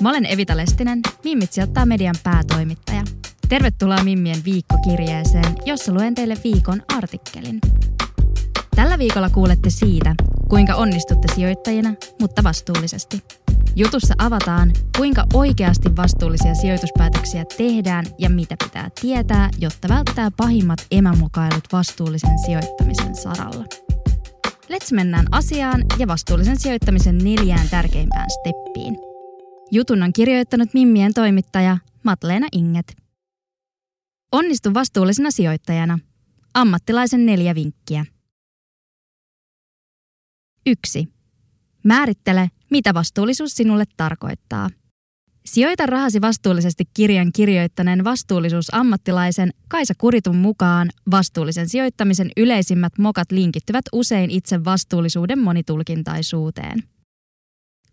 Mä olen Evita Lestinen, Mimmit sijoittaa median päätoimittaja. Tervetuloa Mimmien viikkokirjeeseen, jossa luen teille viikon artikkelin. Tällä viikolla kuulette siitä, kuinka onnistutte sijoittajina, mutta vastuullisesti. Jutussa avataan, kuinka oikeasti vastuullisia sijoituspäätöksiä tehdään ja mitä pitää tietää, jotta välttää pahimmat emämukailut vastuullisen sijoittamisen saralla. Let's mennään asiaan ja vastuullisen sijoittamisen neljään tärkeimpään steppiin. Jutun on kirjoittanut Mimmien toimittaja Matleena Inget. Onnistu vastuullisena sijoittajana. Ammattilaisen neljä vinkkiä. 1. Määrittele, mitä vastuullisuus sinulle tarkoittaa. Sijoita rahasi vastuullisesti kirjan kirjoittaneen vastuullisuusammattilaisen Kaisa Kuritun mukaan vastuullisen sijoittamisen yleisimmät mokat linkittyvät usein itse vastuullisuuden monitulkintaisuuteen.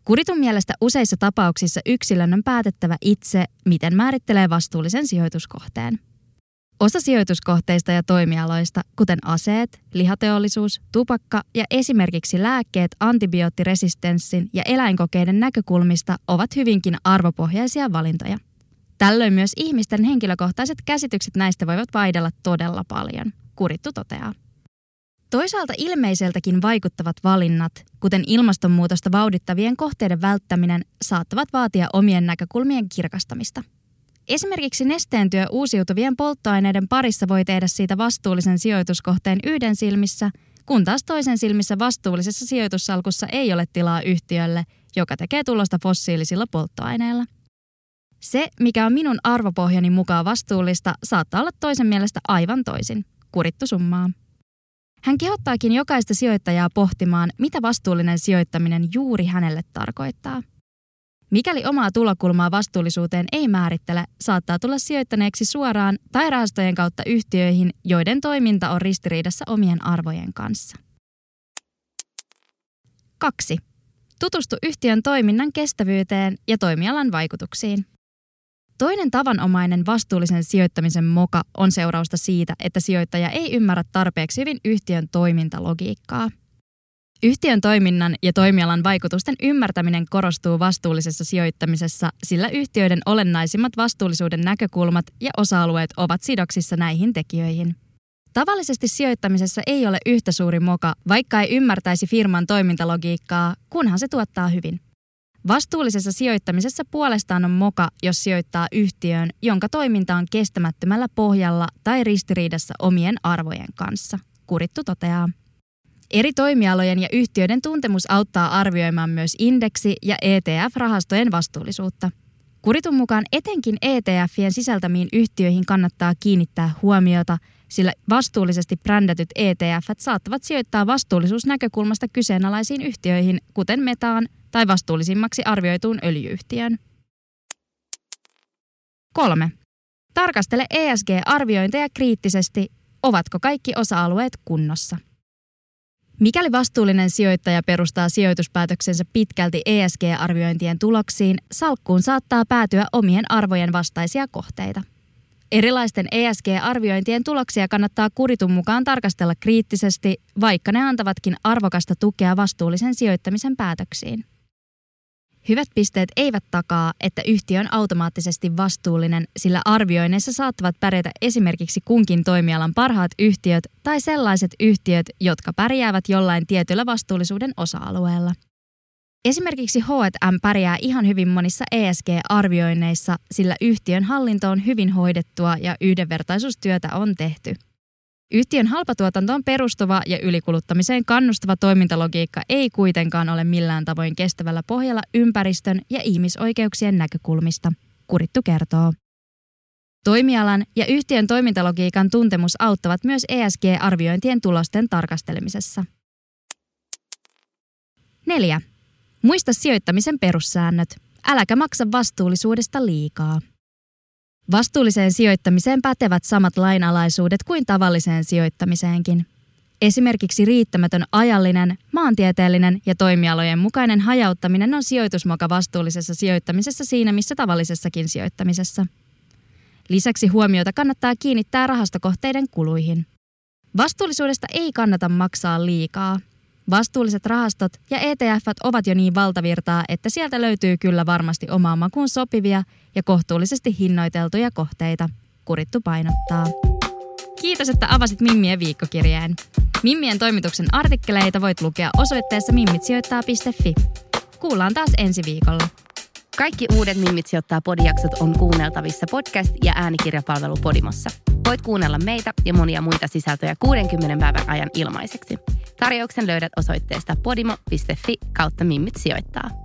Kuritun mielestä useissa tapauksissa yksilön on päätettävä itse, miten määrittelee vastuullisen sijoituskohteen. Osa sijoituskohteista ja toimialoista, kuten aseet, lihateollisuus, tupakka ja esimerkiksi lääkkeet antibioottiresistenssin ja eläinkokeiden näkökulmista ovat hyvinkin arvopohjaisia valintoja. Tällöin myös ihmisten henkilökohtaiset käsitykset näistä voivat vaihdella todella paljon, Kurittu toteaa. Toisaalta ilmeiseltäkin vaikuttavat valinnat, kuten ilmastonmuutosta vauhdittavien kohteiden välttäminen, saattavat vaatia omien näkökulmien kirkastamista – Esimerkiksi nesteen työ uusiutuvien polttoaineiden parissa voi tehdä siitä vastuullisen sijoituskohteen yhden silmissä, kun taas toisen silmissä vastuullisessa sijoitussalkussa ei ole tilaa yhtiölle, joka tekee tulosta fossiilisilla polttoaineilla. Se, mikä on minun arvopohjani mukaan vastuullista, saattaa olla toisen mielestä aivan toisin. Kurittu summaa. Hän kehottaakin jokaista sijoittajaa pohtimaan, mitä vastuullinen sijoittaminen juuri hänelle tarkoittaa – Mikäli omaa tulokulmaa vastuullisuuteen ei määrittele, saattaa tulla sijoittaneeksi suoraan tai rahastojen kautta yhtiöihin, joiden toiminta on ristiriidassa omien arvojen kanssa. 2. Tutustu yhtiön toiminnan kestävyyteen ja toimialan vaikutuksiin. Toinen tavanomainen vastuullisen sijoittamisen moka on seurausta siitä, että sijoittaja ei ymmärrä tarpeeksi hyvin yhtiön toimintalogiikkaa – Yhtiön toiminnan ja toimialan vaikutusten ymmärtäminen korostuu vastuullisessa sijoittamisessa, sillä yhtiöiden olennaisimmat vastuullisuuden näkökulmat ja osa-alueet ovat sidoksissa näihin tekijöihin. Tavallisesti sijoittamisessa ei ole yhtä suuri moka, vaikka ei ymmärtäisi firman toimintalogiikkaa, kunhan se tuottaa hyvin. Vastuullisessa sijoittamisessa puolestaan on moka, jos sijoittaa yhtiöön, jonka toiminta on kestämättömällä pohjalla tai ristiriidassa omien arvojen kanssa, Kurittu toteaa. Eri toimialojen ja yhtiöiden tuntemus auttaa arvioimaan myös indeksi- ja ETF-rahastojen vastuullisuutta. Kuritun mukaan etenkin ETFien sisältämiin yhtiöihin kannattaa kiinnittää huomiota, sillä vastuullisesti brändätyt ETF saattavat sijoittaa vastuullisuusnäkökulmasta kyseenalaisiin yhtiöihin, kuten metaan tai vastuullisimmaksi arvioituun öljyyhtiön. 3. Tarkastele ESG-arviointeja kriittisesti, ovatko kaikki osa-alueet kunnossa. Mikäli vastuullinen sijoittaja perustaa sijoituspäätöksensä pitkälti ESG-arviointien tuloksiin, salkkuun saattaa päätyä omien arvojen vastaisia kohteita. Erilaisten ESG-arviointien tuloksia kannattaa kuritun mukaan tarkastella kriittisesti, vaikka ne antavatkin arvokasta tukea vastuullisen sijoittamisen päätöksiin. Hyvät pisteet eivät takaa, että yhtiö on automaattisesti vastuullinen, sillä arvioinneissa saattavat pärjätä esimerkiksi kunkin toimialan parhaat yhtiöt tai sellaiset yhtiöt, jotka pärjäävät jollain tietyllä vastuullisuuden osa-alueella. Esimerkiksi H&M pärjää ihan hyvin monissa ESG-arvioinneissa, sillä yhtiön hallinto on hyvin hoidettua ja yhdenvertaisuustyötä on tehty. Yhtiön halpatuotantoon perustuva ja ylikuluttamiseen kannustava toimintalogiikka ei kuitenkaan ole millään tavoin kestävällä pohjalla ympäristön ja ihmisoikeuksien näkökulmista, Kurittu kertoo. Toimialan ja yhtiön toimintalogiikan tuntemus auttavat myös ESG-arviointien tulosten tarkastelemisessa. 4. Muista sijoittamisen perussäännöt. Äläkä maksa vastuullisuudesta liikaa. Vastuulliseen sijoittamiseen pätevät samat lainalaisuudet kuin tavalliseen sijoittamiseenkin. Esimerkiksi riittämätön ajallinen, maantieteellinen ja toimialojen mukainen hajauttaminen on sijoitusmoka vastuullisessa sijoittamisessa siinä missä tavallisessakin sijoittamisessa. Lisäksi huomiota kannattaa kiinnittää rahastokohteiden kuluihin. Vastuullisuudesta ei kannata maksaa liikaa. Vastuulliset rahastot ja ETF ovat jo niin valtavirtaa, että sieltä löytyy kyllä varmasti omaan makuun sopivia ja kohtuullisesti hinnoiteltuja kohteita, kurittu painottaa. Kiitos, että avasit Mimmien viikkokirjeen. Mimmien toimituksen artikkeleita voit lukea osoitteessa mimmitsijoittaa.fi. Kuullaan taas ensi viikolla. Kaikki uudet Mimmit sijoittaa podijaksot on kuunneltavissa podcast- ja äänikirjapalvelu Podimossa. Voit kuunnella meitä ja monia muita sisältöjä 60 päivän ajan ilmaiseksi. Tarjouksen löydät osoitteesta podimo.fi kautta Mimmit sijoittaa.